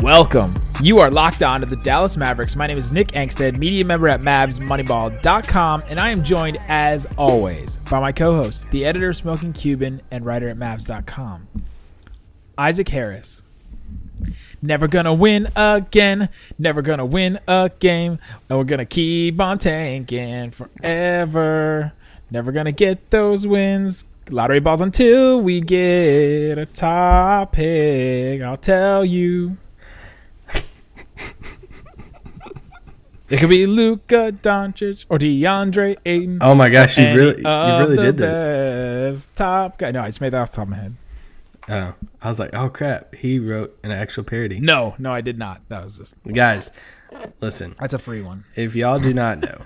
Welcome. You are locked on to the Dallas Mavericks. My name is Nick Angstadt, media member at MavsMoneyball.com, and I am joined, as always, by my co host, the editor of Smoking Cuban and writer at Mavs.com, Isaac Harris. Never gonna win again. Never gonna win a game. And we're gonna keep on tanking forever. Never gonna get those wins. Lottery balls until we get a top pick. I'll tell you. It could be Luka Doncic or DeAndre Ayton. Oh my gosh, you really, you really did this. Top guy. No, I just made that off the top of my head. Oh, I was like, oh crap, he wrote an actual parody. No, no, I did not. That was just Guys, listen, that's a free one. if y'all do not know,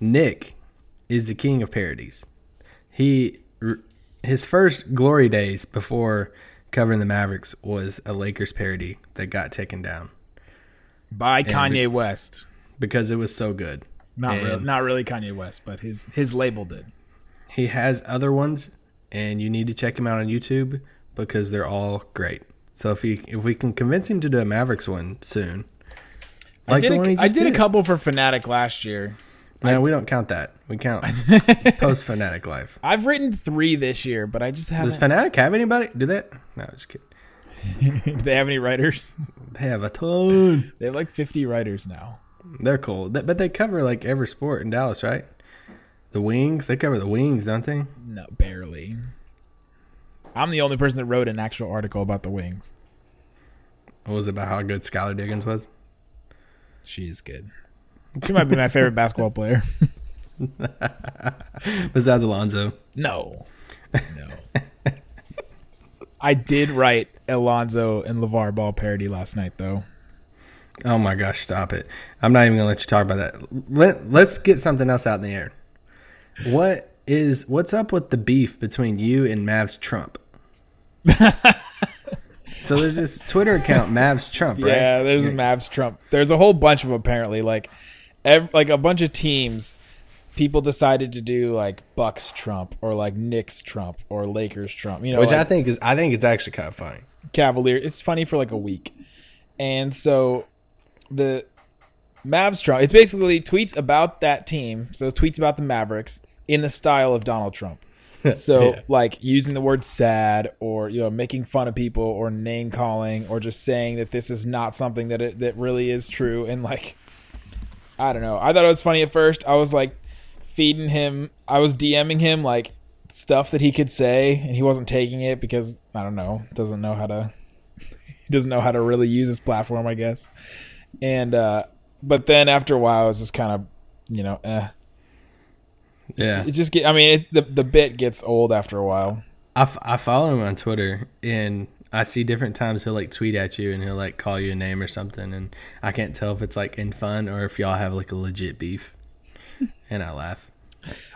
Nick is the king of parodies. He, his first glory days before covering the Mavericks was a Lakers parody that got taken down By Kanye West. Because it was so good. Not really, not really Kanye West, but his his label did. He has other ones, and you need to check him out on YouTube because they're all great. So if he if we can convince him to do a Mavericks one soon, I did, the one a, he I just did a couple for Fanatic last year. No, we don't count that. We count post Fanatic life. I've written three this year, but I just haven't. Fanatic have anybody? Do that? No, just kidding. Do they have any writers? They have a ton. They have like 50 writers now. They're cool, but they cover like every sport in Dallas, right? The wings, they cover the wings, don't they? No, barely. I'm the only person that wrote an actual article about the Wings. What was it about how good Skylar Diggins was? She is good. She might be my favorite basketball player. Besides Alonzo. No. No. I did write Alonzo and LeVar Ball parody last night, though. Oh my gosh, stop it. I'm not even gonna let you talk about that. Let, let's get something else out in the air. What is what's up with the beef between you and Mavs Trump? so there's this Twitter account, Mavs Trump, right? Yeah, there's a Mavs Trump. There's a whole bunch of 'em, apparently like ev- like a bunch of teams people decided to do like Bucks Trump or like Knicks Trump or Lakers Trump, you know, Which I think is I think it's actually kind of funny. Cavalier. It's funny for like a week. And so the Mavs Trump, it's basically tweets about that team. So tweets about the Mavericks in the style of Donald Trump. So Yeah. like using the word sad or you know making fun of people or name calling or just saying that this is not something that it, that really is true and like I don't know. I thought it was funny at first. I was like feeding him. I was DMing him like stuff that he could say and he wasn't taking it because I don't know, doesn't know how to he doesn't know how to really use his platform, I guess. And uh but then after a while, it was just kind of, you know, eh. Yeah, It just get. I mean, it, the the bit gets old after a while. I, f- I follow him on Twitter and I see different times he'll like tweet at you and he'll like call you a name or something and I can't tell if it's like in fun or if y'all have like a legit beef. and I laugh.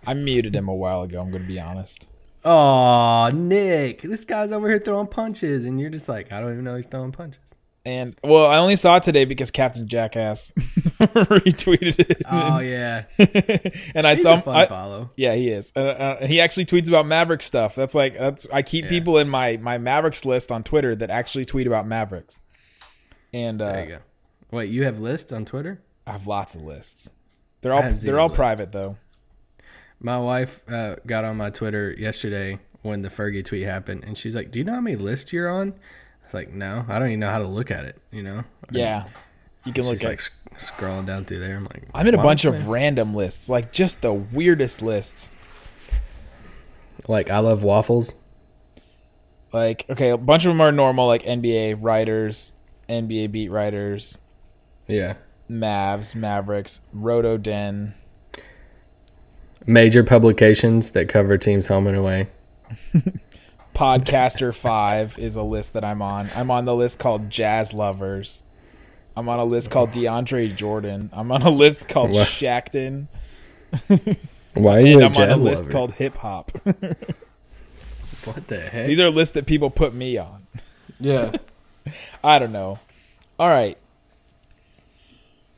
I muted him a while ago. I'm going to be honest. Oh, Nick, this guy's over here throwing punches and you're just like, I don't even know he's throwing punches. And well, I only saw it today because Captain Jackass retweeted it. Oh yeah, and I he's saw a him. fun I- follow. yeah, he is. Uh, uh, he actually tweets about Maverick stuff. That's like that's. I keep Yeah. people in my my Mavericks list on Twitter that actually tweet about Mavericks. And uh, There you go. Wait, you have lists on Twitter? I have lots of lists. They're all they're all lists. private though. My wife uh, got on my Twitter yesterday when the Fergie tweet happened, and she's like, "Do you know how many lists you're on?" I was like, "No, I don't even know how to look at it." You know? Yeah, you can look She's at. like sc- scrolling down through there. I'm like, I'm in a bunch of random lists, like just the weirdest lists. like I love waffles. Like, okay, a bunch of them are normal, like NBA writers, NBA beat writers, Yeah, Mavs, Mavericks, Roto Den. major publications that cover teams home and away. Podcaster Five is a list that I'm on. I'm on the list called Jazz Lovers. I'm on a list called DeAndre Jordan. I'm on a list called What? Shaqton. Why are And you a I'm on a list lover? called hip hop. What the heck? These are lists that people put me on. yeah. I don't know. All right.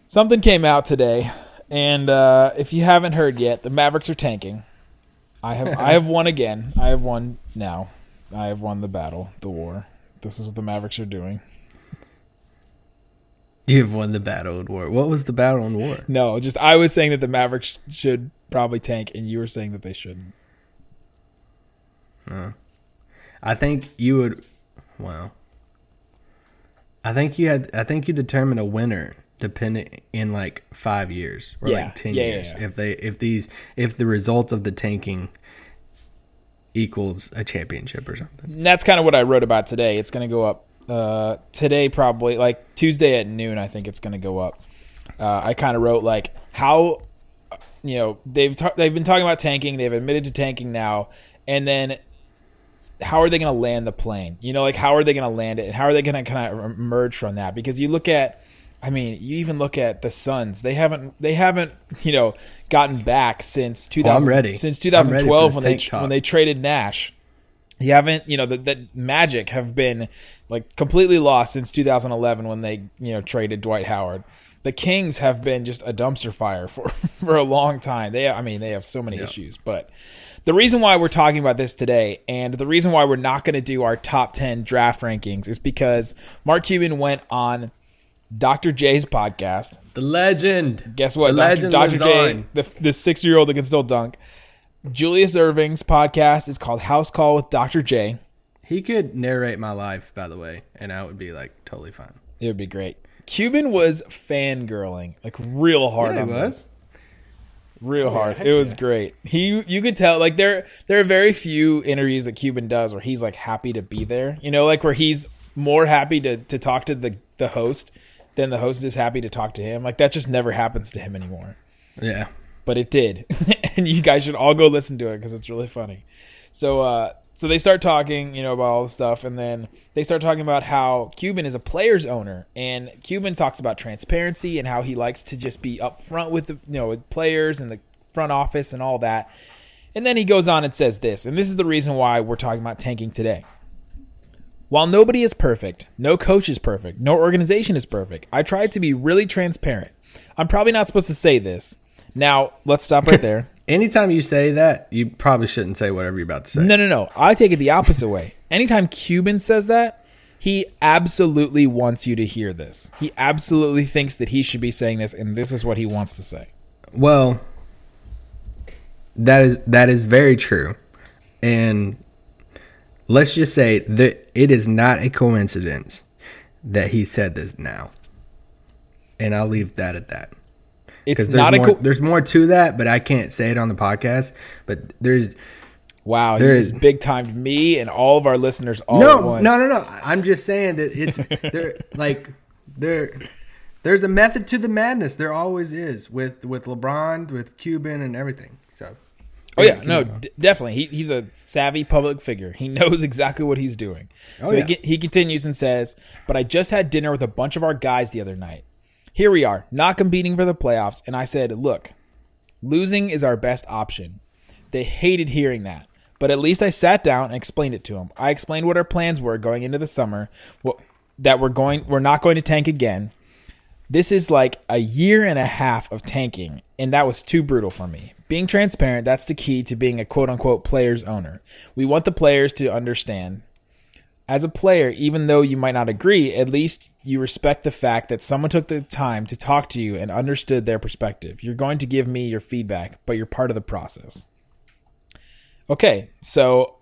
Something came out today, and uh, if you haven't heard yet, the Mavericks are tanking. I have I have won again. I have won now. I have won the battle, the war. This is what the Mavericks are doing. You've won the battle in war. What was the battle in war? No, just I was saying that the Mavericks should probably tank, and you were saying that they shouldn't. I think you would. Well, I think you had. I think you determine a winner depending in like five years or Yeah, like ten yeah, years. yeah. If they if these if the results of the tanking equals a championship or something. And that's kind of what I wrote about today. It's going to go up uh, today, probably like Tuesday at noon. I think it's going to go up. Uh, I kind of wrote like how you know they've ta- they've been talking about tanking. They've admitted to tanking now, and then how are they going to land the plane? You know, like how are they going to land it, and how are they going to kind of emerge from that? Because you look at, I mean, you even look at the Suns. They haven't they haven't you know gotten back since 2000 ready. since I'm ready for 2012 this when they when they traded Nash. You haven't, you know, the, the Magic have been like completely lost since 2011 when they, you know, traded Dwight Howard. The Kings have been just a dumpster fire for for a long time. They, I mean, they have so many issues. But the reason why we're talking about this today, and the reason why we're not going to do our top 10 draft rankings, is because Mark Cuban went on Dr. J's podcast. The legend. Guess what? The Dr. legend Dr. J, on. the the six year old that can still dunk. Julius Erving's podcast is called House Call with Dr. J. He could narrate my life, by the way, and I would be like totally fine. It would be great. Cuban was fangirling like real hard Yeah, on he this. was. Real oh, hard. It was great. He you could tell like there there are very few interviews that Cuban does where he's like happy to be there. You know, like where he's more happy to to talk to the the host than the host is happy to talk to him. Like that just never happens to him anymore. Yeah. But it did. and you guys should all go listen to it cuz it's really funny. So uh so they start talking, you know, about all the stuff, and then they start talking about how Cuban is a player's owner, and Cuban talks about transparency and how he likes to just be upfront with the, you know, with players and the front office and all that. And then he goes on and says this, and this is the reason why we're talking about tanking today. While nobody is perfect, no coach is perfect, no organization is perfect, I try to be really transparent. I'm probably not supposed to say this. Now, let's stop right there. Anytime you say that, you probably shouldn't say whatever you're about to say. No, no, no. I take it the opposite way. Anytime Cuban says that, he absolutely wants you to hear this. He absolutely thinks that he should be saying this, and this is what he wants to say. Well, that is that is very true, and let's just say that it is not a coincidence that he said this now, and I'll leave that at that. It's Because not there's a more, co- there's more to that, but I can't say it on the podcast. But there's wow. there He just big timed me and all of our listeners all no, no, no, no. I'm just saying that it's there. Like there, there's a method to the madness. There always is with with LeBron, with Cuban, and everything. Oh yeah, no, d- definitely. He, he's a savvy public figure. He knows exactly what he's doing. Oh, so yeah. he, he continues and says, "But I just had dinner with a bunch of our guys the other night. Here we are, not competing for the playoffs, and I said, look, losing is our best option. They hated hearing that, but at least I sat down and explained it to them. I explained what our plans were going into the summer, what, that we're going, we're not going to tank again." This is like a year and a half of tanking, and that was too brutal for me. Being transparent, that's the key to being a quote unquote player's owner. We want the players to understand. As a player, even though you might not agree, at least you respect the fact that someone took the time to talk to you and understood their perspective. You're going to give me your feedback, but you're part of the process. Okay, so,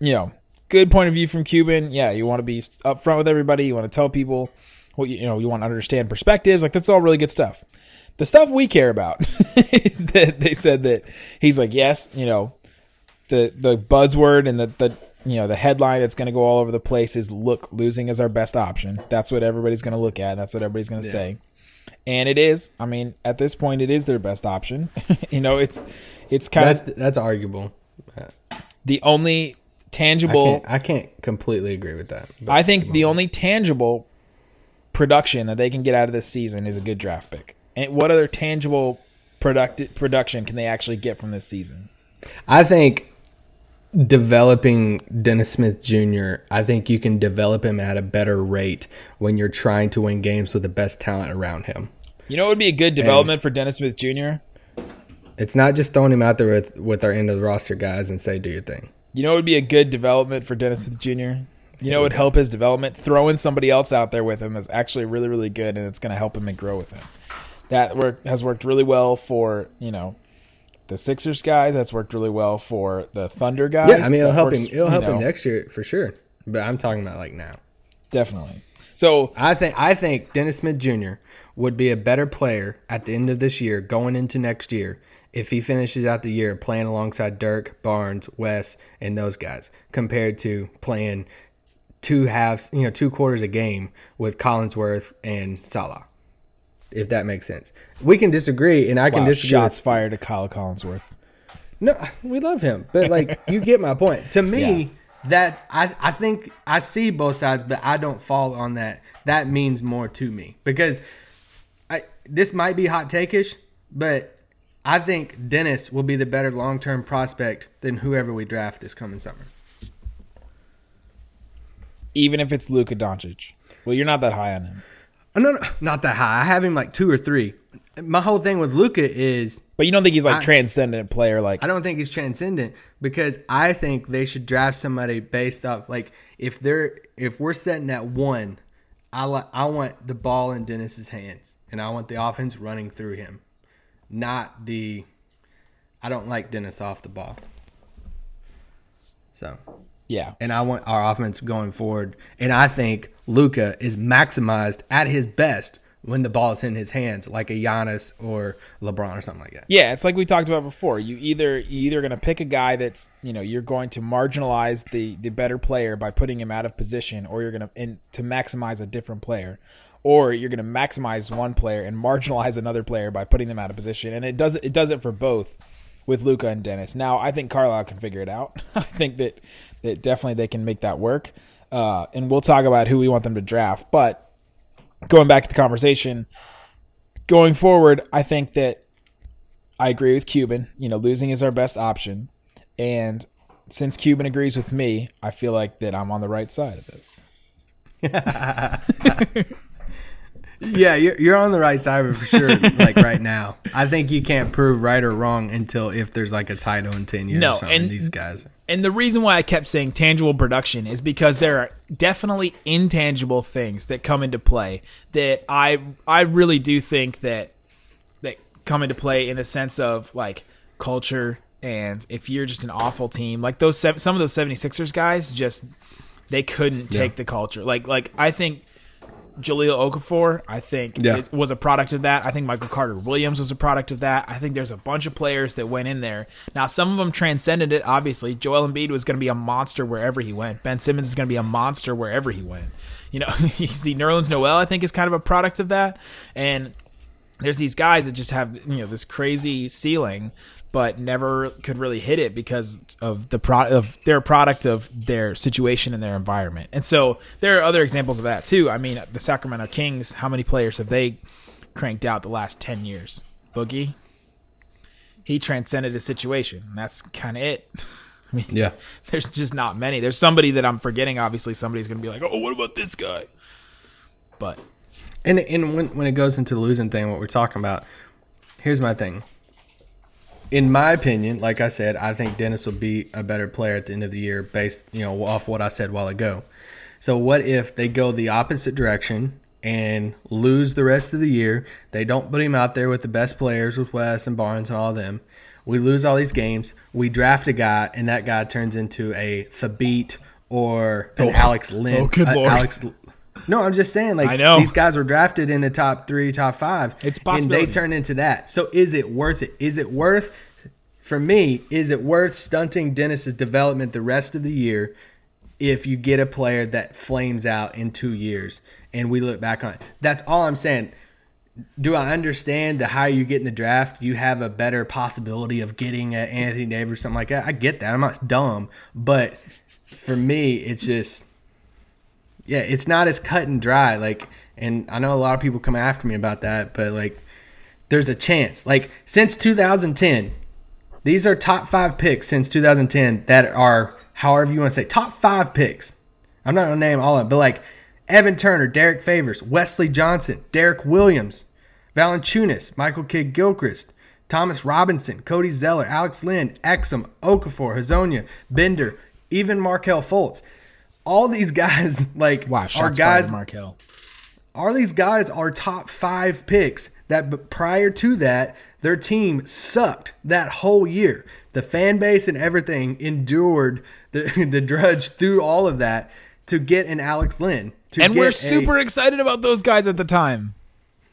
you know, good point of view from Cuban. Yeah, you want to be upfront with everybody. You want to tell people what you, you know. You want to understand perspectives. Like that's all really good stuff. The stuff we care about is that they said that he's like, yes, you know, the the buzzword and the the you know the headline that's going to go all over the place is look losing is our best option. That's what everybody's going to look at. That's what everybody's going to say. And it is. I mean, at this point, it is their best option. you know, it's it's kind That's of that's arguable. the only I tangible. can't, I can't completely agree with that. I think the only tangible production that they can get out of this season is a good draft pick? And what other tangible product production can they actually get from this season? I think developing Dennis Smith Jr., I think you can develop him at a better rate when you're trying to win games with the best talent around him. You know, it would be a good development for Dennis Smith Jr. It's not just throwing him out there with, with our end of the roster guys and say, do your thing. You know, it would be a good development for Dennis Smith Jr. You know, it would help his development. Throwing somebody else out there with him is actually really, really good, and it's going to help him and grow with him. That work has worked really well for you know the Sixers guys. That's worked really well for the Thunder guys. Yeah, I mean, it'll That help works, him. It'll help know, him next year for sure. But I'm talking about like now. Definitely. So I think I think Dennis Smith Jr. would be a better player at the end of this year, going into next year, if he finishes out the year playing alongside Dirk, Barnes, Wes, and those guys, compared to playing two halves, you know, two quarters a game with Collinsworth and Salah. If that makes sense, we can disagree, and I can wow, disagree. shots with- fired at Kyle Collinsworth. no, we love him, but like you get my point. To me, Yeah. that I I think I see both sides, but I don't fall on that. That means more to me because I this might be hot takeish, but I think Dennis will be the better long term prospect than whoever we draft this coming summer. Even if it's Luka Doncic. Well, you're not that high on him. No, no, not that high. I have him like two or three. My whole thing with Luka is But you don't think he's like I- transcendent player like I don't think he's transcendent because I think they should draft somebody based off like if they're if we're setting at one, I li- I want the ball in Dennis's hands and I want the offense running through him, not the. I don't like Dennis off the ball. So Yeah. and I want our offense going forward. And I think Luka is maximized at his best when the ball is in his hands, like a Giannis or LeBron or something like that. Yeah, it's like we talked about before. You either you either going to pick a guy that's you know you're going to marginalize the the better player by putting him out of position, or you're going to in to maximize a different player, or you're going to maximize one player and marginalize another player by putting them out of position. And it does it does it for both with Luka and Dennis. Now I think Carlisle can figure it out. I think that that definitely they can make that work. Uh, and we'll talk about who we want them to draft, but going back to the conversation, going forward, I think that I agree with Cuban. You know, losing is our best option. And since Cuban agrees with me, I feel like that I'm on the right side of this. Yeah, you're, you're on the right side of it for sure. like right now, I think you can't prove right or wrong until if there's like a title in ten years No, or something. and- these guys, And the reason why I kept saying tangible production is because there are definitely intangible things that come into play that I I really do think that that come into play in the sense of like culture and if you're just an awful team like those some of those 76ers guys just they couldn't take the culture like like I think Jahlil Okafor, I think, Yeah. is- was a product of that. I think Michael Carter Williams was a product of that. I think there's a bunch of players that went in there. Now, some of them transcended it, obviously. Joel Embiid was going to be a monster wherever he went. Ben Simmons is going to be a monster wherever he went. You know, you see Nerlens Noel, I think, is kind of a product of that. And there's these guys that just have you know this crazy ceiling but never could really hit it because of the pro of their product of their situation and their environment. And so there are other examples of that too. I mean, the Sacramento Kings, how many players have they cranked out the last 10 years? Boogie he transcended his situation. And that's kind of it. I mean, yeah, there's just not many. There's somebody that I'm forgetting. Obviously, somebody's going to be like, "Oh, what about this guy?" But and and when when it goes into the losing thing, what we're talking about, here's my thing. In my opinion, like I said, I think Dennis will be a better player at the end of the year, based you know off what I said a while ago. So what if they go the opposite direction and lose the rest of the year? They don't put him out there with the best players with Wes and Barnes and all of them. We lose all these games. We draft a guy, and that guy turns into a Thabeet or an Alex Len. Oh, good uh, lord. Alex. No, I'm just saying, like I know. these guys were drafted in the top three, top five, It's a and they turn into that. So is it worth it? Is it worth? For me, is it worth stunting Dennis's development the rest of the year if you get a player that flames out in two years and we look back on it? That's all I'm saying. Do I understand the higher you get in the draft, you have a better possibility of getting an Anthony Davis or something like that? I get that. I'm not dumb, but for me, it's just yeah, it's not as cut and dry. Like, and I know a lot of people come after me about that, but like, there's a chance. Like since 2010, these are top five picks since 2010 that are, however you want to say, top five picks. I'm not gonna name all of them, but like Evan Turner, Derrick Favors, Wesley Johnson, Derrick Williams, Valanciunas, Michael Kidd Gilchrist, Thomas Robinson, Cody Zeller, Alex Len, Exum, Okafor, Hezonja, Bender, even Markelle Fultz. All these guys, like, Wow, are guys fired, Markelle. all these guys are top five picks that prior to that their team sucked that whole year the fan base and everything endured the, the drudge through all of that to get an alex len to And we're a- super excited about those guys at the time.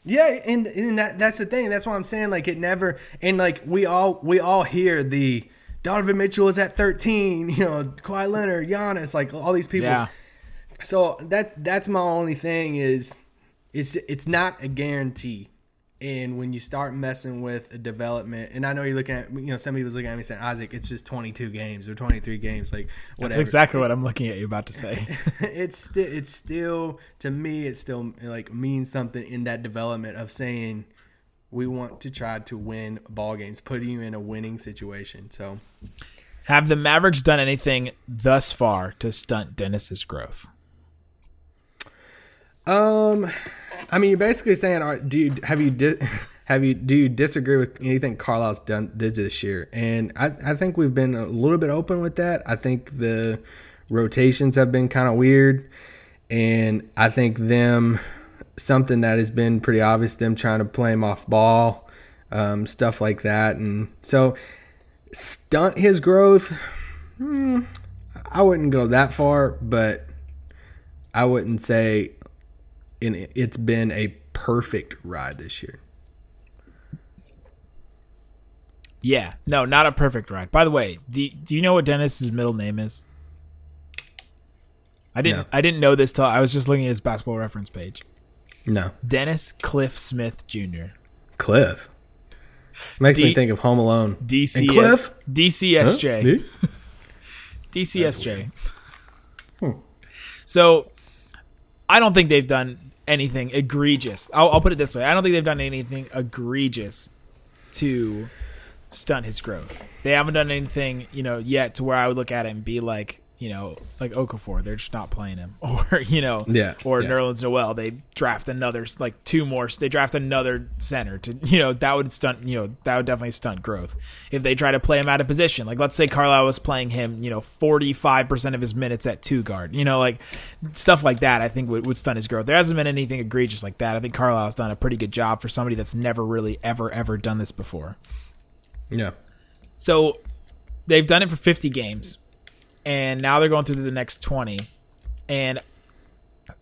yeah, and, and that that's the thing. That's why I'm saying like it never and like we all we all hear the Donovan Mitchell is at 13, you know, Kawhi Leonard, Giannis, like all these people. Yeah. So that that's my only thing is it's it's not a guarantee. And when you start messing with a development, and I know you're looking at, you know, somebody was looking at me saying, Isaac, it's just 22 games or 23 games, like whatever That's exactly what I'm looking at you about to say. it's it's still to me it still like means something in that development of saying we want to try to win ball games, putting you in a winning situation. So Have the Mavericks done anything thus far to stunt Dennis's growth? um I mean you're basically saying are do you have you di- have you do you disagree with anything Carlisle's done did this year? And I, I think we've been a little bit open with that. I think the rotations have been kind of weird and I think them something that has been pretty obvious them trying to play him off ball, um, stuff like that, and so stunt his growth. hmm, I wouldn't go that far, but I wouldn't say in it's been a perfect ride this year. Yeah, no, not a perfect ride. By the way, do, do you know what Dennis's middle name is? I didn't. No. I didn't know this till I was just looking at his basketball reference page. No, Dennis Cliff Smith Jr. Cliff makes D- me think of Home Alone. DC And Cliff, Huh? DCSJ. Dude? DCSJ. So, I don't think they've done anything egregious. I'll, I'll put it this way: I don't think they've done anything egregious to stunt his growth. They haven't done anything, you know, yet to where I would look at it and be like, you know, like Okafor, they're just not playing him, or you know, Yeah, or yeah. Nerlens Noel, they draft another, like two more, they draft another center to, you know, that would stunt, you know, that would definitely stunt growth. If they try to play him out of position, like let's say Carlisle was playing him, you know, forty five percent of his minutes at two guard, you know, like stuff like that, I think would, would stunt his growth. There hasn't been anything egregious like that. I think Carlisle's done a pretty good job for somebody that's never really ever ever done this before. yeah, So they've done it for 50 games, and now they're going through the next 20. And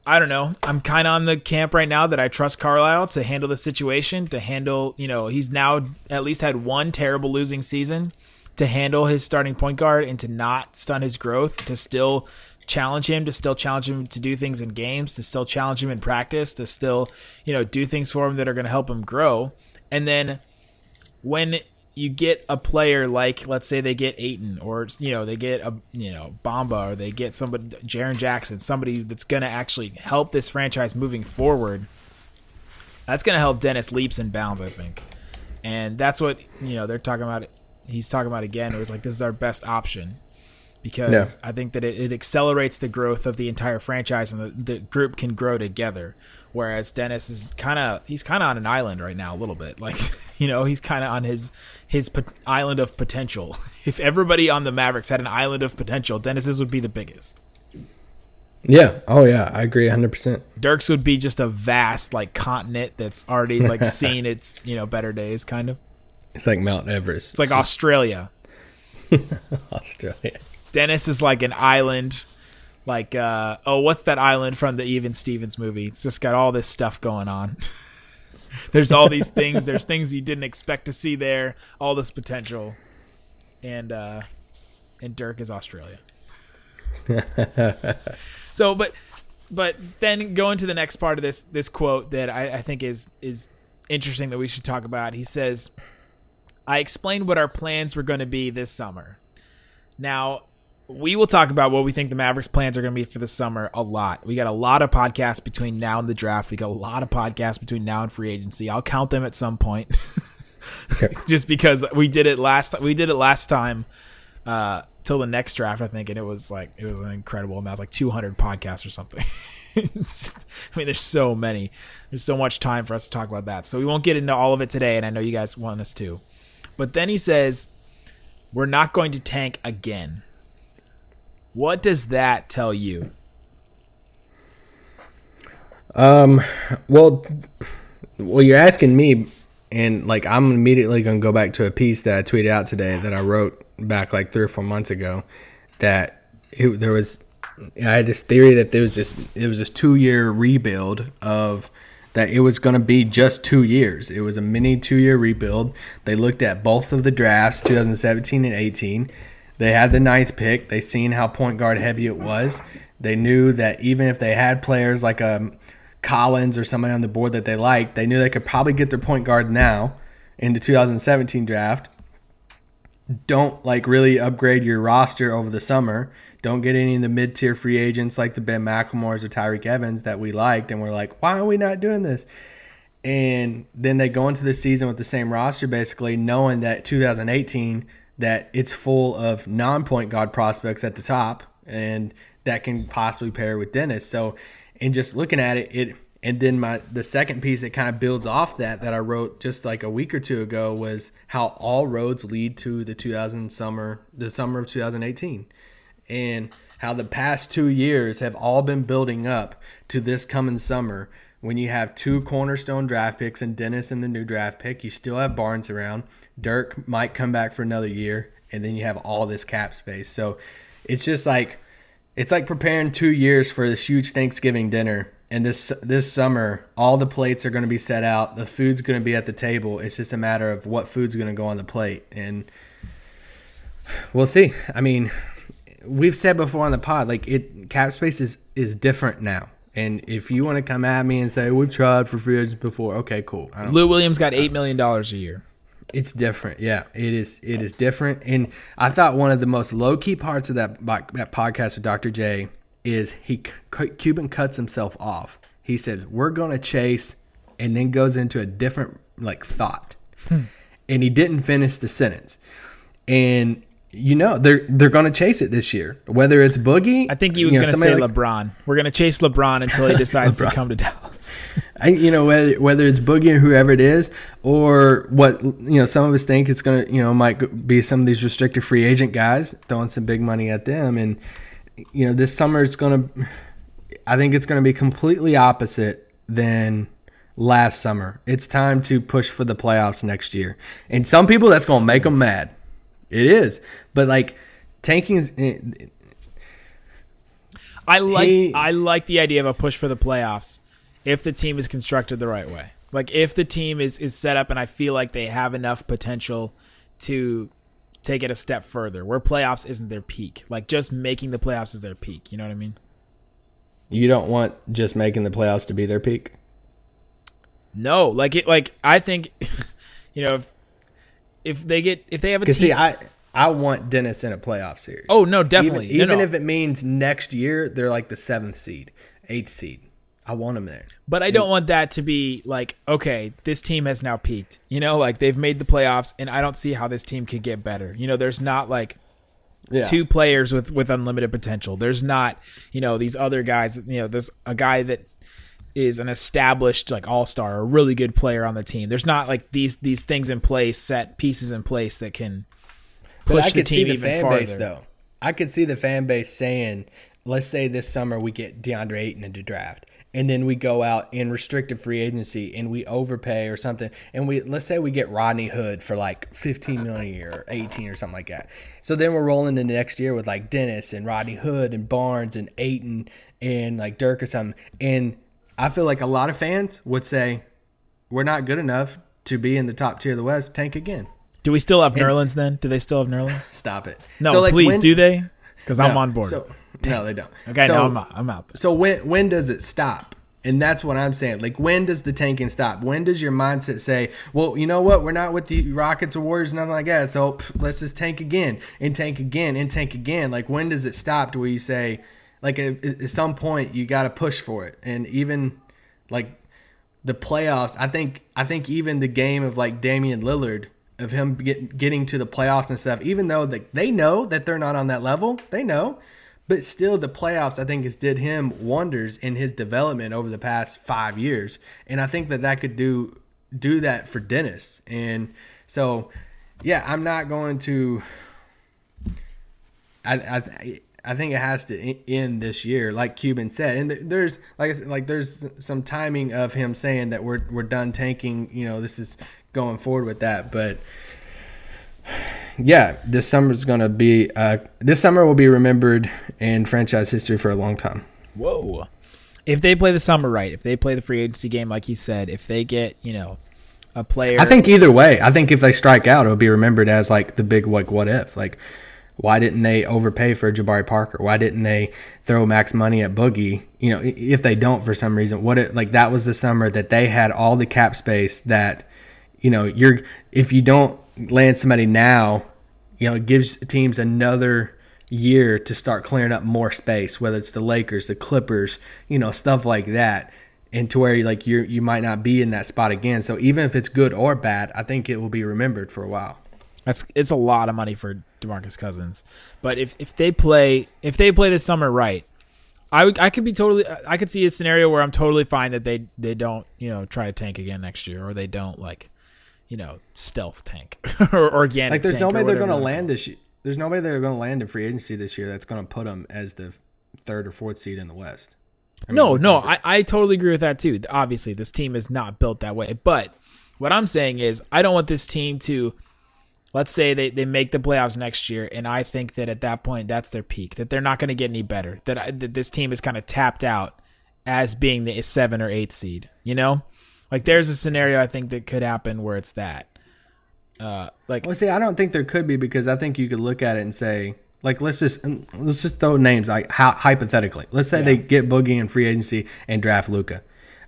I don't know. I'm kind of on the camp right now that I trust Carlisle to handle the situation, to handle, you know, he's now at least had one terrible losing season to handle his starting point guard and to not stun his growth, to still challenge him, to still challenge him to do things in games, to still challenge him in practice, to still, you know, do things for him that are going to help him grow. And then when you get a player like let's say they get Ayton or you know they get a you know Bomba or they get somebody Jaren Jackson somebody that's going to actually help this franchise moving forward that's going to help Dennis leaps and bounds I think and that's what you know they're talking about he's talking about again it was like this is our best option because Yeah. I think that it, it accelerates the growth of the entire franchise and the, the group can grow together. Whereas Dennis is kind of he's kind of on an island right now a little bit, like you know he's kind of on his his pot- island of potential. If everybody on the Mavericks had an island of potential, Dennis's would be the biggest. yeah. Oh yeah, I agree 100. percent Dirk's would be just a vast like continent that's already like seen its you know better days, kind of. It's like Mount Everest. It's like Australia. Australia. Dennis is like an island like uh oh what's that island from the even stevens movie? It's just got all this stuff going on. There's all these things. There's things you didn't expect to see there. All this potential. And uh and dirk is australia. So but but then going to the next part of this this quote that I, I think is is interesting that we should talk about he says i explained what our plans were going to be this summer. Now we will talk about what we think the Mavericks plans are going to be for the summer a lot. We got a lot of podcasts between now and the draft. We got a lot of podcasts between now and free agency. I'll count them at some point. Just because we did it last we did it last time uh till the next draft I think and it was like it was an incredible amount like 200 podcasts or something. it's just I mean there's so many. There's so much time for us to talk about that. So we won't get into all of it today and I know you guys want us to. But then he says we're not going to tank again. What does that tell you? Um, well, well, you're asking me, and like I'm immediately gonna go back to a piece that I tweeted out today that I wrote back like three or four months ago. That it, there was, I had this theory that there was this, it was this two year rebuild of that it was going to be just two years. It was a mini two year rebuild. They looked at both of the drafts, 2017 and 18. They had the ninth pick. They seen how point guard heavy it was. They knew that even if they had players like um, Collins or somebody on the board that they liked, they knew they could probably get their point guard now in the 2017 draft. Don't like really upgrade your roster over the summer. Don't get any of the mid tier free agents like the Ben McLemores or Tyreke Evans that we liked, and we're like, why are we not doing this? And then they go into the season with the same roster, basically knowing that 2018 that it's full of non-point guard prospects at the top, and that can possibly pair with Dennis. So, and just looking at it, it and then my the second piece that kind of builds off that that I wrote just like a week or two ago was how all roads lead to the 2000 summer, the summer of 2018, and how the past two years have all been building up to this coming summer. When you have two cornerstone draft picks and Dennis in the new draft pick, you still have Barnes around. Dirk might come back for another year, and then you have all this cap space. So it's just like it's like preparing two years for this huge Thanksgiving dinner. And this this summer, all the plates are going to be set out. The food's going to be at the table. It's just a matter of what food's going to go on the plate, and we'll see. I mean, we've said before on the pod, like it cap space is is different now. And if you want to come at me and say we've tried for free agents before, okay, cool. Lou Williams got eight million dollars a year. it's different. Yeah, it is. It is different. And I thought one of the most low key parts of that that podcast with Dr. J is he Cuban cuts himself off. He said, "We're going to chase," and then goes into a different like thought, hmm. and he didn't finish the sentence. And you know they're they're going to chase it this year, whether it's Boogie. I think he was you know, going to say like- LeBron. We're going to chase LeBron until he decides to come to Dallas. I, you know whether whether it's Boogie or whoever it is, or what you know, some of us think it's gonna you know might be some of these restricted free agent guys throwing some big money at them, and you know this summer is gonna, I think it's gonna be completely opposite than last summer. It's time to push for the playoffs next year, and some people that's gonna make them mad. It is, but like tanking is. eh, I like I like the idea of a push for the playoffs if the team is constructed the right way. Like if the team is is set up and I feel like they have enough potential to take it a step further where playoffs isn't their peak. Like just making the playoffs is their peak, you know what I mean? You don't want just making the playoffs to be their peak. No, like it like I think you know if if they get if they have a team Because see, I I want Dennis in a playoff series. Oh no, definitely. Even, No, even no. if it means next year they're like the seventh seed, eighth seed, I want them there. But I don't want that to be like, okay, this team has now peaked. You know, like they've made the playoffs, and I don't see how this team could get better. You know, there's not like Yeah. two players with with unlimited potential. There's not, you know, these other guys. You know, there's a guy that is an established like all star, a really good player on the team. There's not like these these things in place, set pieces in place that can But push I the could see team the even fan farther. base though. I could see the fan base saying, let's say this summer we get DeAndre Ayton into draft. And then we go out in restricted free agency and we overpay or something. And we let's say we get Rodney Hood for like 15 million a year or 18 or something like that. So then we're rolling into next year with like Dennis and Rodney Hood and Barnes and Ayton and like Dirk or something. And I feel like a lot of fans would say, We're not good enough to be in the top tier of the West, tank again. Do we still have Nerlens then? Do they still have Nerlens? Stop it. No, So, like, please. when- do they? Because I'm on board. So, no, they don't. okay, so, no, I'm out. I'm out. So when when does it stop? And that's what I'm saying. Like, when does the tanking stop? When does your mindset say, well, you know what? We're not with the Rockets or Warriors, nothing like that. So pff, let's just tank again and tank again and tank again. Like, when does it stop to where you say, like, at, at some point, you got to push for it? And even, like, the playoffs, I think, I think even the game of, like, Damian Lillard, of him get, getting to the playoffs and stuff, even though they, they know that they're not on that level, they know but still, the playoffs I think has did him wonders in his development over the past five years, and I think that that could do do that for Dennis. And so, yeah, I'm not going to. I I I think it has to end this year, like Cuban said. And there's like I said, like there's some timing of him saying that we're we're done tanking. You know, this is going forward with that, but yeah, this summer is going to be uh, this summer will be remembered in franchise history for a long time. Whoa! If they play the summer right, if they play the free agency game like he said, if they get you know a player, I think either way, I think if they strike out, it'll be remembered as like the big like what if like. Why didn't they overpay for Jabari Parker? Why didn't they throw max money at Boogie? You know, if they don't for some reason, what it like that was the summer that they had all the cap space that, you know, you're if you don't land somebody now, you know, it gives teams another year to start clearing up more space, whether it's the Lakers, the Clippers, you know, stuff like that. And to where like you you might not be in that spot again. So even if it's good or bad, I think it will be remembered for a while. That's it's a lot of money for DeMarcus Cousins. But if if they play if they play this summer right, I would I could be totally I could see a scenario where I'm totally fine that they they don't, you know, try to tank again next year or they don't like you know, stealth tank or organic. Like, there's nobody they're going to land this year. There's nobody they're going to land in free agency this year that's going to put them as the third or fourth seed in the West. I mean, no, no, I, I totally agree with that too. Obviously, this team is not built that way. But what I'm saying is, I don't want this team to, let's say they, they make the playoffs next year, and I think that at that point, that's their peak, that they're not going to get any better, that, I, that this team is kind of tapped out as being the seven or eight seed, you know? Like, there's a scenario I think that could happen where it's that. Uh, like, Well, see, I don't think there could be because I think you could look at it and say, like, let's just let's just throw names like hy- hypothetically. Let's say they get Boogie in free agency and draft Luka,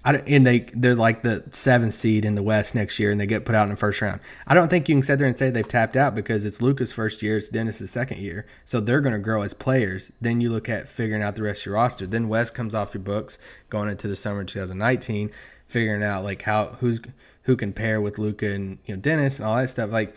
and they they're like the seventh seed in the West next year, and they get put out in the first round. I don't think you can sit there and say they've tapped out because it's Luka's first year, it's Dennis's second year, so they're going to grow as players. Then you look at figuring out the rest of your roster. Then Wes comes off your books going into the summer of 2019, figuring out like how who's who can pair with Luka and you know Dennis and all that stuff. Like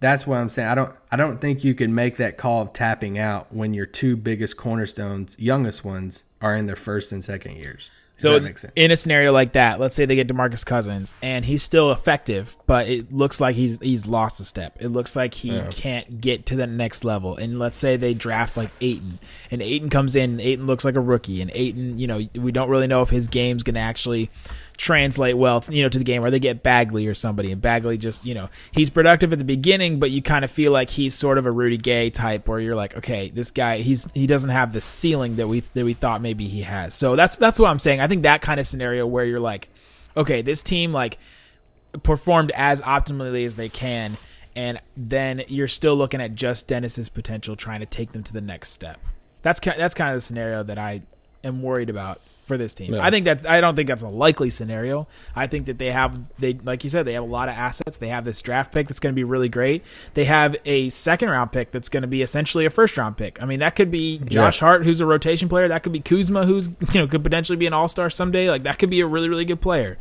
that's what I'm saying. I don't I don't think you can make that call of tapping out when your two biggest cornerstones, youngest ones, are in their first and second years. So that makes sense. in a scenario like that, let's say they get Demarcus Cousins and he's still effective, but it looks like he's he's lost a step. It looks like he can't get to the next level. And let's say they draft like Ayton, and Ayton comes in, and Ayton looks like a rookie, and Ayton, you know, we don't really know if his game's gonna actually translate well, to, you know, to the game. Where they get Bagley or somebody, and Bagley just, you know, he's productive at the beginning, but you kind of feel like he's sort of a Rudy Gay type, where you're like, okay, this guy, he's he doesn't have the ceiling that we that we thought maybe he has. So that's that's what I'm saying. I think that kind of scenario where you're like, okay, this team like performed as optimally as they can, and then you're still looking at just Dennis's potential, trying to take them to the next step. That's that's kind of the scenario that I am worried about for this team. I think that I don't think that's a likely scenario. I think that they have they like you said they have a lot of assets. They have this draft pick that's going to be really great. They have a second round pick that's going to be essentially a first round pick. I mean that could be Josh Hart who's a rotation player. That could be Kuzma who's you know could potentially be an all star someday. Like that could be a really really good player.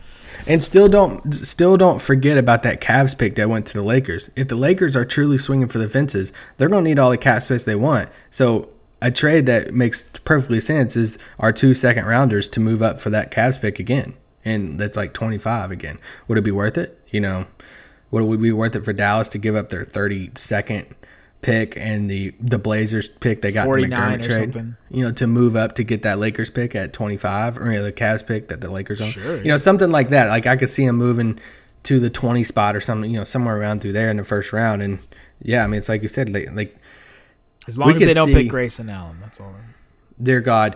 And still don't still don't forget about that Cavs pick that went to the Lakers. If the Lakers are truly swinging for the fences, they're going to need all the cap space they want. So a trade that makes perfectly sense is our two second rounders to move up for that Cavs pick again, and that's like 25 again. Would it be worth it? You know, would it be worth it for Dallas to give up their 32nd pick and the the Blazers pick they got in the McDermott trade? something. You know, to move up to get that Lakers pick at 25 or you know, the Cavs pick that the Lakers own. Sure, You know, something like that. Like I could see them moving to the 20 spot or something, you know, somewhere around through there in the first round. And yeah, I mean, it's like you said, like, like As long We as they don't see- pick Grayson Allen, that's all. dear God,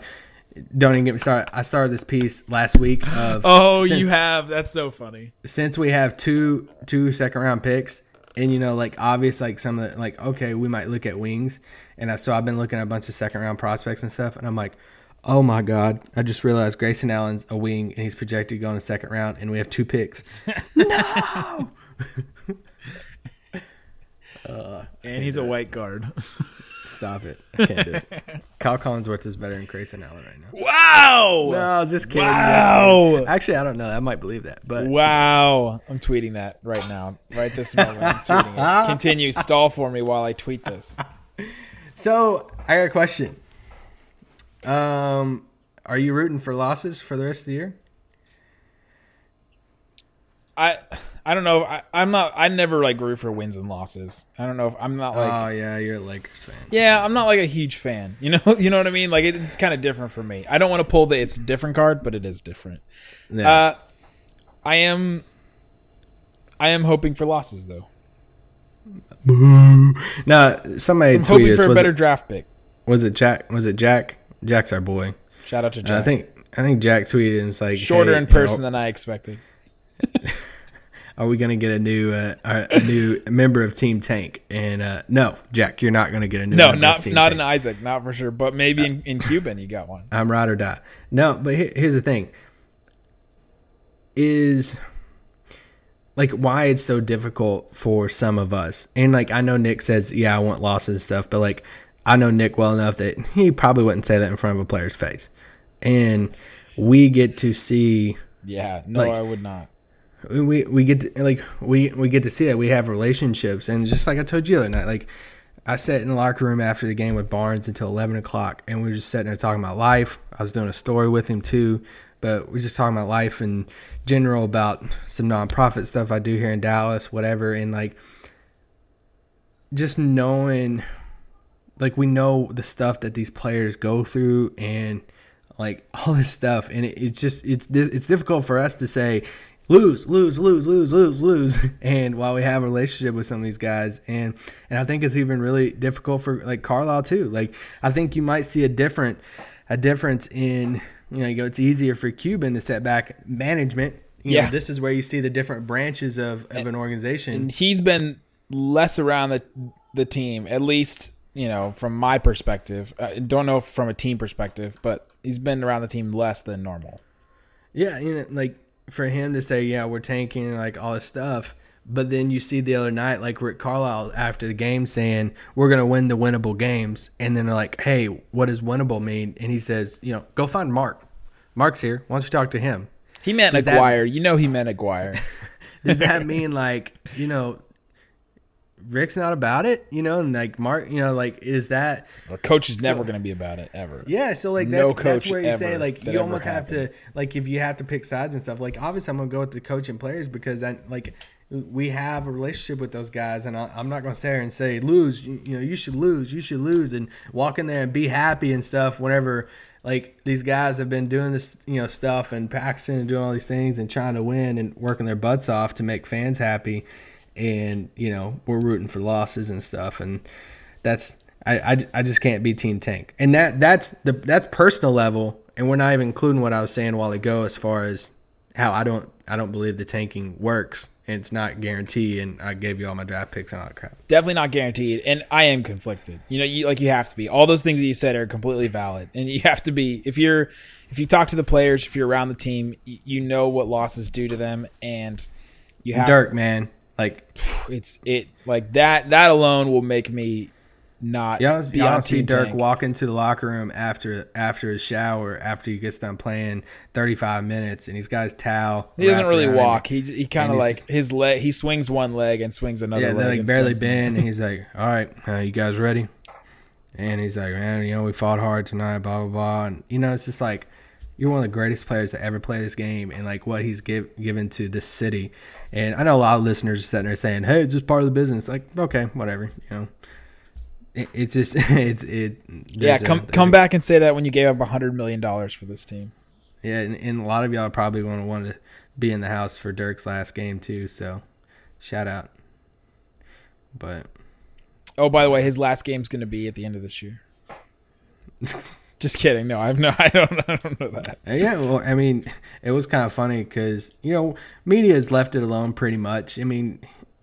don't even get me started. I started this piece last week of Oh, since, you have. That's so funny. since we have two two second round picks, and you know, like obvious, like some of the like okay, we might look at wings, and I, so I've been looking at a bunch of second round prospects and stuff, and I'm like, Oh my God! I just realized Grayson Allen's a wing, and he's projected to go in the second round, and we have two picks. No. And he's a white guard. Stop it! I can't do it. Kyle Collinsworth is better than Grayson Allen right now. wow. No, I was just kidding. Wow. Actually, I don't know. I might believe that, but Wow. I'm tweeting that right now. Right this moment. I'm tweeting it. Continue. Stall for me while I tweet this. so I got a question. Um, are you rooting for losses for the rest of the year? I I don't know. I, I'm not. I never like root for wins and losses. I don't know if I'm not like. oh yeah, you're a Lakers fan. yeah, I'm not like a huge fan. You know. You know what I mean? Like it, it's kind of different for me. I don't want to pull the it's different card, but it is different. Yeah. Uh, I am. I am hoping for losses though. Now somebody I'm hoping tweeted us. for a better it, draft pick. was it Jack? Was it Jack? Jack's our boy. Shout out to Jack. I think I think Jack tweeted and it's like shorter hey, in you know, person than I expected. Are we gonna get a new uh, a new member of Team Tank? And uh, no, Jack, you're not gonna get a new. No, not not Tank. in Isaac, not for sure. But maybe in, in Cuban, you got one. I'm ride or die. No, but here, here's the thing: is like why it's so difficult for some of us. And like I know Nick says, yeah, I want losses and stuff, but like I know Nick well enough that he probably wouldn't say that in front of a player's face. And we get to see Yeah, no, Like- I would not. We we get to, like we we get to see that we have relationships. And just like I told you the other night, like I sat in the locker room after the game with Barnes until eleven o'clock, and we were just sitting there talking about life. I was doing a story with him too, but we are just talking about life in general about some nonprofit stuff I do here in Dallas, whatever, and like just knowing, like we know the stuff that these players go through and like all this stuff, and it, it's just it's it's difficult for us to say lose, lose, lose, lose, lose, lose. And while we have a relationship with some of these guys, and and I think it's even really difficult for like Carlisle too. Like I think you might see a different a difference in you know you go it's easier for Cuban to set back management. You Yeah. know, this is where you see the different branches of, of an organization. And he's been less around the the team, at least you know from my perspective. I don't know from a team perspective, but he's been around the team less than normal. Yeah, you know, like for him to say, "Yeah, we're tanking," like all this stuff, but then you see the other night, like Rick Carlisle after the game saying, "We're gonna win the winnable games," and then they're like, "Hey, what does winnable mean?" And he says, "You know, go find Mark. Mark's here. Why don't you talk to him?" He meant Does that- you know, he meant Aguirre. Does that mean like you know, Rick's not about it? You know, and like Mark, you know, like is that? Our coach is never going to be about it ever. Yeah, so like No that's, that's coach where you say like you almost have to like if you have to pick sides and stuff. Like obviously I'm gonna go with the coach and players because I like we have a relationship with those guys, and I, I'm not gonna sit here and say lose. You, you know, you should lose, you should lose, and walk in there and be happy and stuff. Whenever like these guys have been doing this, you know, stuff and practicing and doing all these things and trying to win and working their butts off to make fans happy, and you know we're rooting for losses and stuff, and that's I, I, I just can't be Team Tank, and that that's the that's personal level, and we're not even including what I was saying a while ago as far as how I don't I don't believe the tanking works, and it's not guaranteed, and I gave you all my draft picks and all that crap. Definitely not guaranteed, and I am conflicted. You know, you like you have to be. All those things that you said are completely valid, and you have to be. If you're, if you talk to the players, if you're around the team, you know what losses do to them, and you have Dirk, man, like It's it like that. That alone will make me not. y'all, be y'all on see Dirk Tank. walk into the locker room after after his shower after he gets done playing 35 minutes, and he's got his towel. He doesn't really him. walk. He he kind of like his leg. He swings one leg and swings another. Yeah, leg they like barely bend, and he's like, "All right, uh, you guys ready?" And he's like, "Man, you know, we fought hard tonight, blah blah blah." And you know, it's just like you're one of the greatest players to ever play this game, and like what he's give, given to this city. And I know a lot of listeners are sitting there saying, "Hey, it's just part of the business." Like, okay, whatever, you know. It, it's just it's it. Yeah, there's a- come come a- back and say that when you gave up a hundred million dollars for this team. Yeah, and, and a lot of y'all probably going to want to be in the house for Dirk's last game too. So, shout out. But Oh, by the way, his last game's going to be at the end of this year. Just kidding. No, I've no. I don't. I don't know that. Uh, Yeah, well, I mean, it was kind of funny because you know media has left it alone pretty much. I mean,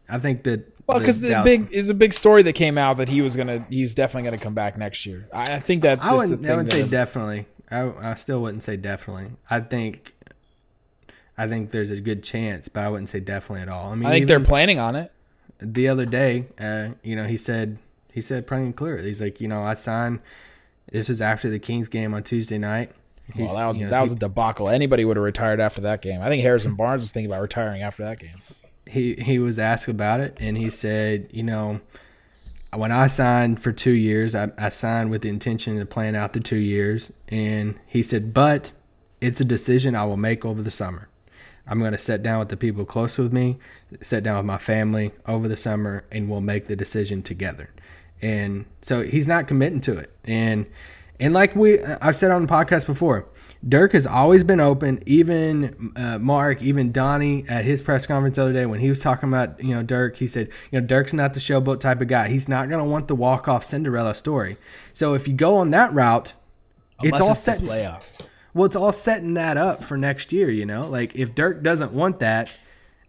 I think that Well, because the Dallas- big is a big story that came out that he was gonna. He was definitely gonna come back next year. I, I think that. I wouldn't, I would say definitely. I, I still wouldn't say definitely. I think, I think there's a good chance, but I wouldn't say definitely at all. I mean, I think they're planning on it. the other day, uh, you know, he said he said plain and clear. He's like, you know, I signed. This is after the Kings game on Tuesday night. He's- Well, that was you know, that was a debacle. Anybody would have retired after that game. I think Harrison Barnes was thinking about retiring after that game. he he was asked about it and he said, you know, when I signed for two years, I, I signed with the intention of playing out the two years. And he said, but it's a decision I will make over the summer. I'm going to sit down with the people close with me, sit down with my family over the summer, and we'll make the decision together. And so he's not committing to it. And and like we I've said on the podcast before, Dirk has always been open. Even uh, Mark, even Donnie at his press conference the other day when he was talking about you know Dirk, he said you know Dirk's not the showboat type of guy. He's not going to want the walk off Cinderella story. So if you go on that route, it's all the set. playoffs. Well, it's all setting that up for next year, you know? Like if Dirk doesn't want that,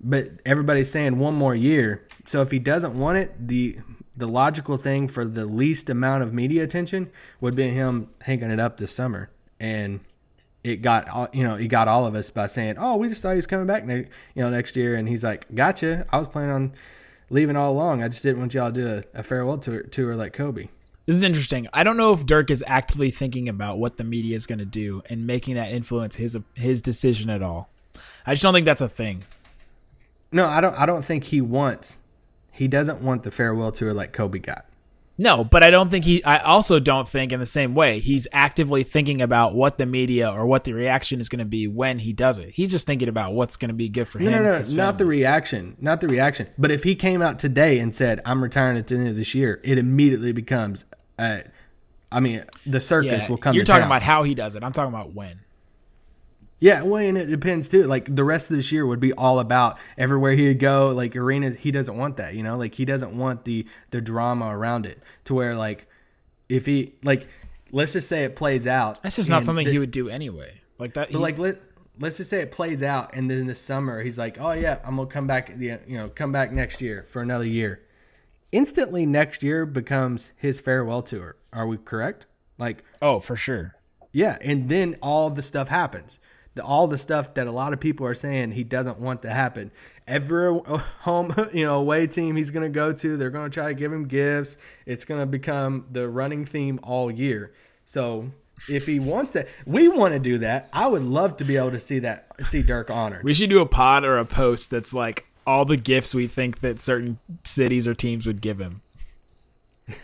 but everybody's saying one more year. So if he doesn't want it, the the logical thing for the least amount of media attention would be him hanging it up this summer. And it got all you know, he got all of us by saying, "Oh, we just thought he was coming back, ne- you know, next year." And he's like, "Gotcha. I was planning on leaving all along. I just didn't want y'all to do a, a farewell tour, tour like Kobe." This is interesting. I don't know if Dirk is actively thinking about what the media is going to do and making that influence his his decision at all. I just don't think that's a thing. No, I don't. I don't think he wants. He doesn't want the farewell tour like Kobe got. No, but I don't think he. I also don't think in the same way he's actively thinking about what the media or what the reaction is going to be when he does it. He's just thinking about what's going to be good for No, him. no, no, not the reaction, not the reaction. But if he came out today and said, "I'm retiring at the end of this year," it immediately becomes. Uh, I mean, the circus Yeah, will come. you're talking town. about how he does it. I'm talking about when. Yeah, well, and it depends too. Like the rest of this year would be all about everywhere he'd go, like arenas. He doesn't want that, you know. Like he doesn't want the the drama around it to where like if he like let's just say it plays out. That's just not something the- he would do anyway. Like that. But he- like let let's just say it plays out, and then the summer he's like, "Oh yeah, I'm gonna come back. The you know come back next year for another year." Instantly, next year becomes his farewell tour. Are we correct? Like, oh, for sure. yeah, and then all the stuff happens. The, all the stuff that a lot of people are saying he doesn't want to happen. Every home, you know, away team he's going to go to, they're going to try to give him gifts. It's going to become the running theme all year. So if he wants it, we want to do that. I would love to be able to see that, see Dirk honored. We should do a pod or a post that's like all the gifts we think that certain cities or teams would give him.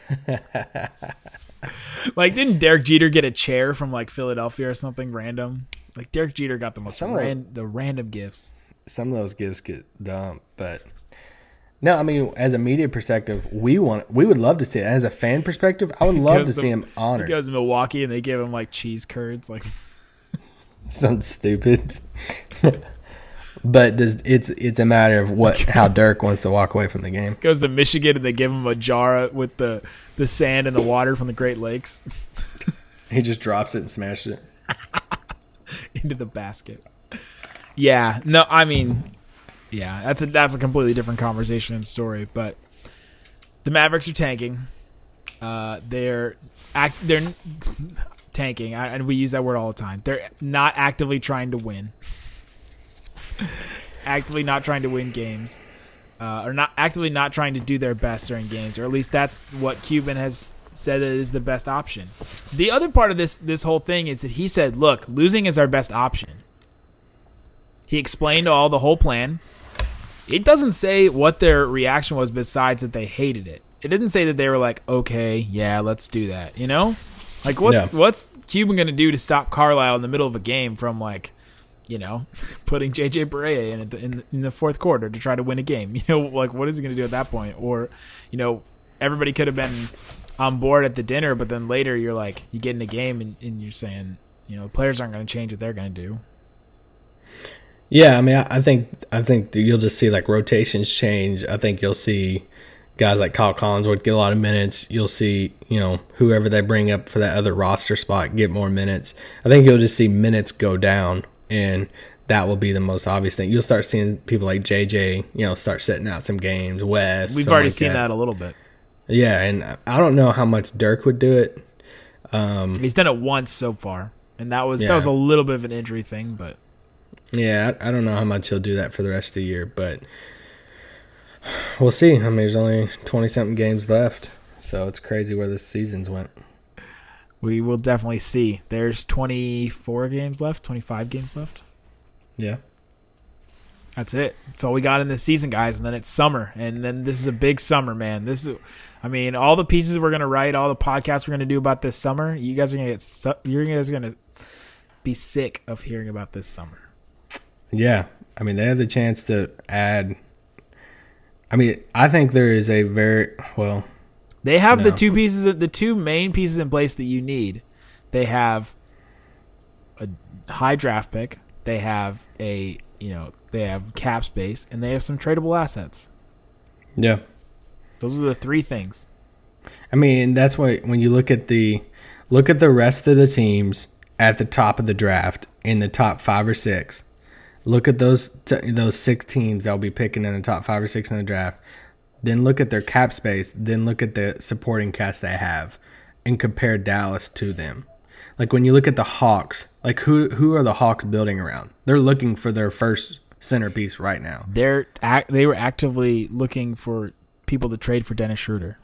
like, didn't Derek Jeter get a chair from like Philadelphia or something random? Like Derek Jeter got the most Some of the random gifts. Some of those gifts get dumb, but no, I mean, as a media perspective, we want, we would love to see it. As a fan perspective, I would love to Goes see him honored. He goes to Milwaukee and they give him like cheese curds. Like, something stupid. but does it's it's a matter of what how Dirk wants to walk away from the game. goes to Michigan and they give him a jar with the the sand and the water from the Great Lakes He just drops it and smashes it. into the basket. Yeah, no, I mean, yeah, that's a that's a completely different conversation and story. But the Mavericks are tanking. Uh, they're act they're tanking, I- and we use that word all the time. They're not actively trying to win. actively not trying to win games, uh, or not actively not trying to do their best during games, or at least that's what Cuban has said it is the best option. The other part of this this whole thing is that he said, "Look, losing is our best option." He explained all the whole plan. It doesn't say what their reaction was besides that they hated it. It didn't say that they were like, "Okay, yeah, let's do that." You know, like what's Yeah. what's Cuban gonna do to stop Carlisle in the middle of a game from like, you know, putting JJ Barea in, the, in in the fourth quarter to try to win a game? You know, like what is he gonna do at that point? Or, you know, everybody could have been on board at the dinner, but then later you're like, you get in the game and, and you're saying, you know, players aren't gonna change what they're gonna do. Yeah, I mean, I, I think I think you'll just see like rotations change. I think you'll see guys like Kyle Collinsworth get a lot of minutes. You'll see, you know, whoever they bring up for that other roster spot get more minutes. I think you'll just see minutes go down, and that will be the most obvious thing. You'll start seeing people like JJ, you know, start setting out some games. Wes, We've already like seen that. a little bit. Yeah, and I don't know how much Dirk would do it. Um, He's done it once so far, and that was that was a little bit of an injury thing, but Yeah, I, I don't know how much he'll do that for the rest of the year, but we'll see. I mean, there's only twenty something games left, so it's crazy where the seasons went. we will definitely see. There's 24 games left, 25 games left. Yeah. That's it. That's all we got in this season, guys. And then it's summer, and then this is a big summer, man. This is, I mean, all the pieces we're gonna write, all the podcasts we're gonna do about this summer. You guys are gonna get, su- you guys are gonna be sick of hearing about this summer. Yeah, I mean they have the chance to add. I mean, I think there is a very well. They have the two pieces, the two main pieces in place that you need. They have a high draft pick. They have a, you know, they have cap space, and they have some tradable assets. Yeah, Those are the three things. I mean that's why when you look at the look at the rest of the teams at the top of the draft in the top five or six. Look at those t- those six teams that'll be picking in the top five or six in the draft. Then look at their cap space. Then look at the supporting cast they have, and compare Dallas to them. Like when you look at the Hawks, like who who are the Hawks building around? They're looking for their first centerpiece right now. They're they were actively looking for people to trade for Dennis Schroeder.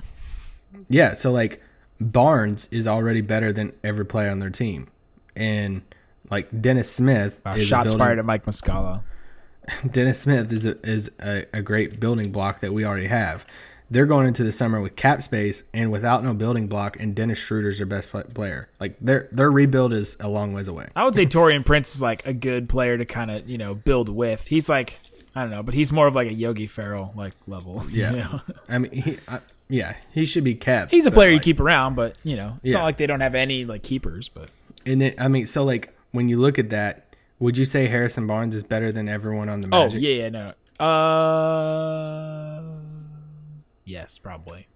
Yeah, so like Barnes is already better than every player on their team, and like Dennis Smith Wow, is shots building- fired at Mike Muscala. Dennis Smith is a, is a, a great building block that we already have. They're going into the summer with cap space and without no building block, and Dennis Schroeder's their best player. Like their their rebuild is a long ways away. I would say Taurean Prince is like a good player to kind of you know build with. He's like I don't know, but he's more of like a Yogi Ferrell like level. you Yeah, know? I mean, he, I, yeah, he should be kept. he's a player you keep around, but you know it's Yeah. not like they don't have any like keepers. But And then, I mean, so like when you look at that, would you say Harrison Barnes is better than everyone on the oh Magic? yeah, yeah, no, uh, yes, probably,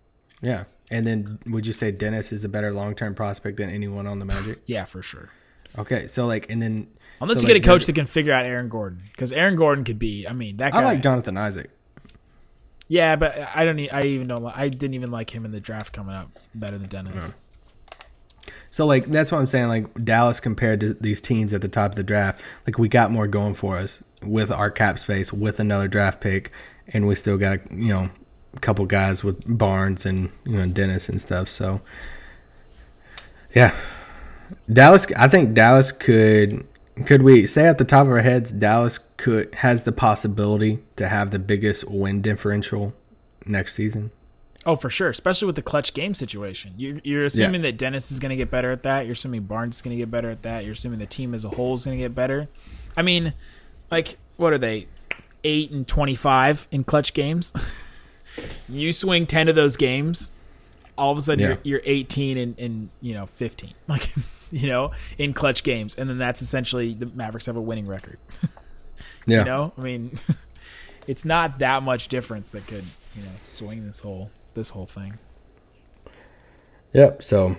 Yeah. And then would you say Dennis is a better long term prospect than anyone on the Magic? yeah, for sure. Okay, so like, and then Unless so, you get a coach that can figure out Aaron Gordon, because Aaron Gordon could be. I mean, that guy. I like Jonathan Isaac. Yeah, but I don't. I even don't. I didn't even like him in the draft coming up better than Dennis. So like that's what I'm saying. Like Dallas compared to these teams at the top of the draft, like we got more going for us with our cap space, with another draft pick, and we still got you know couple guys with Barnes and you know Dennis and stuff. So yeah, Dallas. I think Dallas could. Could we say at the top of our heads, Dallas could has the possibility to have the biggest win differential next season? Oh, for sure, especially with the clutch game situation. You're, you're assuming that Dennis is going to get better at that. You're assuming Barnes is going to get better at that. You're assuming the team as a whole is going to get better. I mean, like, what are they? Eight and twenty-five in clutch games. you swing ten of those games, all of a sudden Yeah. you're, you're 18 and, and you know 15, like you know, in clutch games, and then that's essentially the Mavericks have a winning record. Yeah. You know, I mean, it's not that much difference that could you know swing this whole this whole thing. Yep. So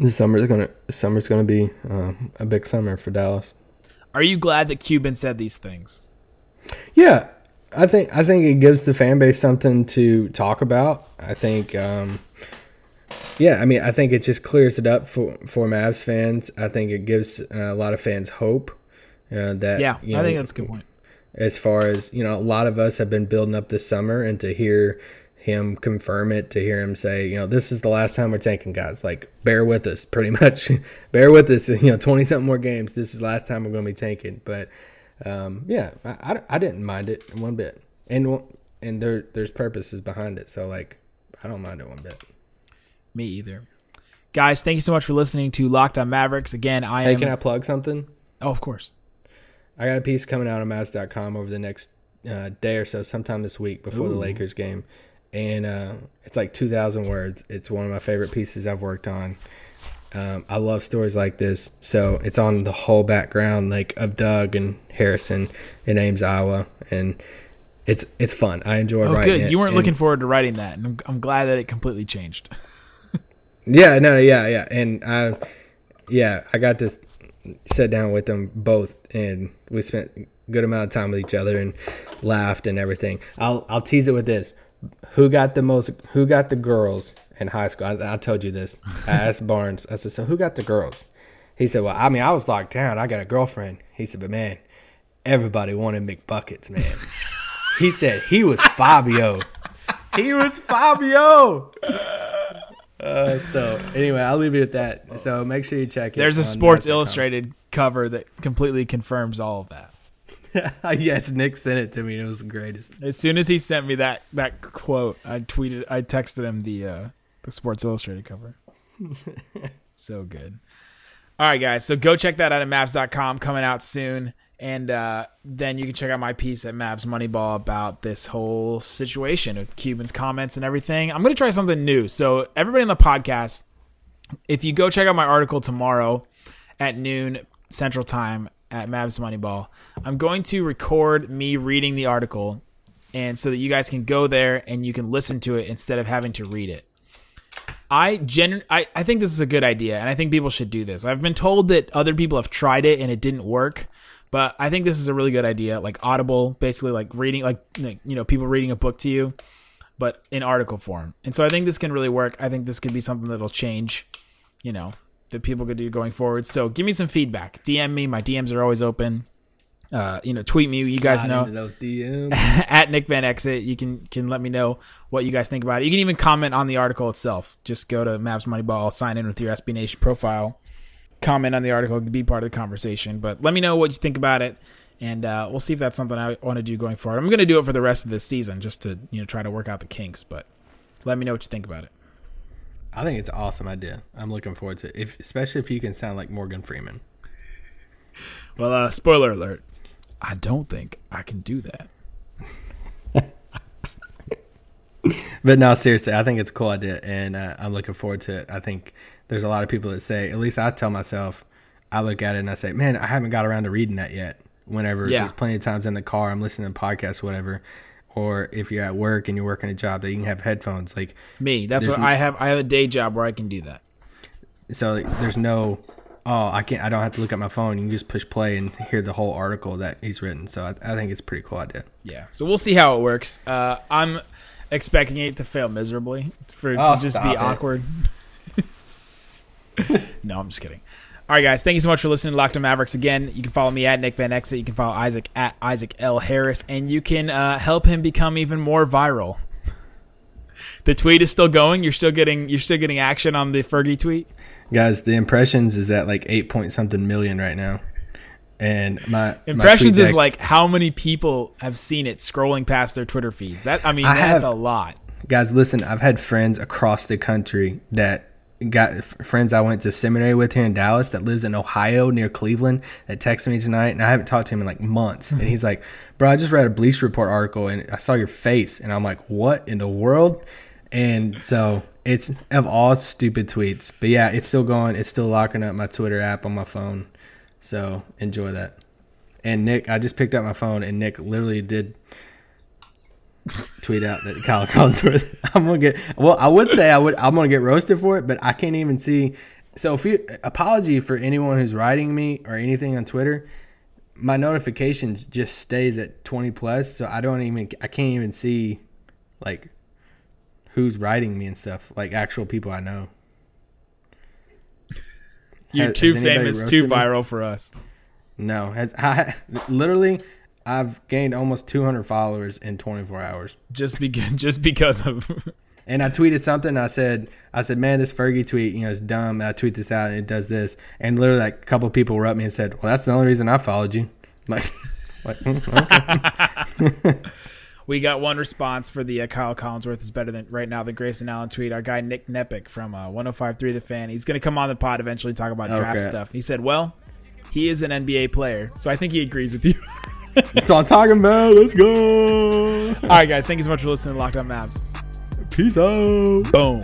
this summer is gonna summer's gonna be uh, a big summer for Dallas. Are you glad that Cuban said these things? Yeah, I think I think it gives the fan base something to talk about. I think, um, yeah, I mean, I think it just clears it up for for Mavs fans. I think it gives uh, a lot of fans hope uh, that Yeah, you I think that's a good point. as far as you know a lot of us have been building up this summer and to hear him confirm it to hear him say you know this is the last time we're tanking, guys like bear with us pretty much bear with us you know 20 something more games this is the last time we're going to be tanking, but um, yeah I, I, I didn't mind it one bit and and there there's purposes behind it so like i don't mind it one bit Me either. Guys, thank you so much for listening to Locked On Mavericks. Again, I hey am. can i plug something oh, of course. I got a piece coming out on Mavs.com over the next uh, day or so, sometime this week before the Lakers game, and uh, it's like two thousand words. It's one of my favorite pieces I've worked on. Um, I love stories like this, so it's on the whole background like of Doug and Harrison in Ames, Iowa, and it's it's fun. I enjoy Oh, writing good. it. You weren't and- looking forward to writing that, and I'm, I'm glad that it completely changed. Yeah, no, yeah, yeah, and I, yeah, I got this sat down with them both, and we spent a good amount of time with each other and laughed and everything. I'll I'll tease it with this: who got the most? Who got the girls in high school? I, I told you this. I asked Barnes. I said, so who got the girls? He said, "Well, I mean, I was locked down. I got a girlfriend." He said, "But man, everybody wanted McBuckets, man." he said he was Fabio. he was Fabio. Uh, so anyway, I'll leave it at that. So make sure you check it. There's a Sports Illustrated cover that completely confirms all of that. yes, Nick sent it to me. and It was the greatest. As soon as he sent me that that quote, I tweeted, I texted him the uh, the Sports Illustrated cover. so good. All right, guys. So go check that out at Mavs.com. Coming out soon, and uh, then you can check out my piece at Mavs Moneyball about this whole situation with Cuban's comments and everything. I'm gonna try something new. So everybody on the podcast, if you go check out my article tomorrow at noon Central Time at Mavs Moneyball, I'm going to record me reading the article, and so that you guys can go there and you can listen to it instead of having to read it. I gen I, I think this is a good idea, and I think people should do this. I've been told that other people have tried it and it didn't work, but I think this is a really good idea. Like Audible, basically like reading, like like, you know, people reading a book to you, but in article form. And so I think this can really work. I think this could be something that'll change, you know, that people could do going forward. So give me some feedback. DM me. My DMs are always open. Uh, you know, tweet me. You guys know those DMs. at Nick Van Exit. You can can let me know what you guys think about it. You can even comment on the article itself. Just go to Mavs Moneyball, sign in with your SB Nation profile, comment on the article, be part of the conversation. But let me know what you think about it, and uh, we'll see if that's something I want to do going forward. I'm going to do it for the rest of this season, just to you know try to work out the kinks. But let me know what you think about it. I think it's an awesome idea. I'm looking forward to it, if, especially if you can sound like Morgan Freeman. Well, uh, spoiler alert. I don't think I can do that. But no, seriously, I think it's a cool idea, and uh, I'm looking forward to it. I think there's a lot of people that say, at least I tell myself, I look at it and I say, man, I haven't got around to reading that yet. Whenever Yeah. there's plenty of times in the car, I'm listening to podcasts, whatever, or if you're at work and you're working a job that you can have headphones, like Me. That's what I have. I have a day job where I can do that. so like, there's no, oh, I can't, I don't have to look at my phone. You can just push play and hear the whole article that he's written. So I, I think it's pretty cool idea. Yeah. So we'll see how it works. Uh, I'm expecting it to fail miserably for it Oh, to just be it. awkward. no, I'm just kidding. All right, guys. Thank you so much for listening to Locked on Mavericks. Again, you can follow me at Nick Van Exit. You can follow Isaac at Isaac L Harris, and you can uh, help him become even more viral. The tweet is still going. You're still getting you're still getting action on the Fergie tweet. Guys, the impressions is at like eight point something million right now. And my my Impressions tweet is deck- like how many people have seen it scrolling past their Twitter feed. That I mean, I that's have- a lot. guys listen i've had friends across the country that got friends i went to seminary with here in dallas that lives in ohio near cleveland that texted me tonight and i haven't talked to him in like months. And he's like bro i just read a Bleacher Report article and i saw your face. And i'm like what in the world? And so it's of all stupid tweets. But yeah it's still going. It's still locking up my twitter app on my phone. So enjoy that. And nick i just picked up my phone and nick literally did tweet out that Kyle Collinsworth. I'm gonna get. Well, I would say I would. I'm gonna get roasted for it, but I can't even see. So, if you apology for anyone who's writing me or anything on Twitter, my notifications just stays at 20 plus, so I don't even. I can't even see like who's writing me and stuff. Like actual people I know. You're Has- too has famous, too me? viral for us. No, has I literally. I've gained almost 200 followers in 24 hours. Just because, just because of. And I tweeted something. I said, I said, man, this Fergie tweet, you know, is dumb. I tweet this out and it does this. And literally, like a couple of people were up me and said, well, that's the only reason I followed you. Like, like mm, okay. we got one response for the uh, Kyle Collinsworth is better than right now the Grayson Allen tweet. Our guy Nick Nepic from uh, 105.3 The Fan. He's going to come on the pod eventually talk about draft Okay. stuff. He said, well, he is an NBA player, so I think he agrees with you. That's what I'm talking about. Let's go. All right, guys. Thank you so much for listening to Locked On Mavs. Peace out. Boom.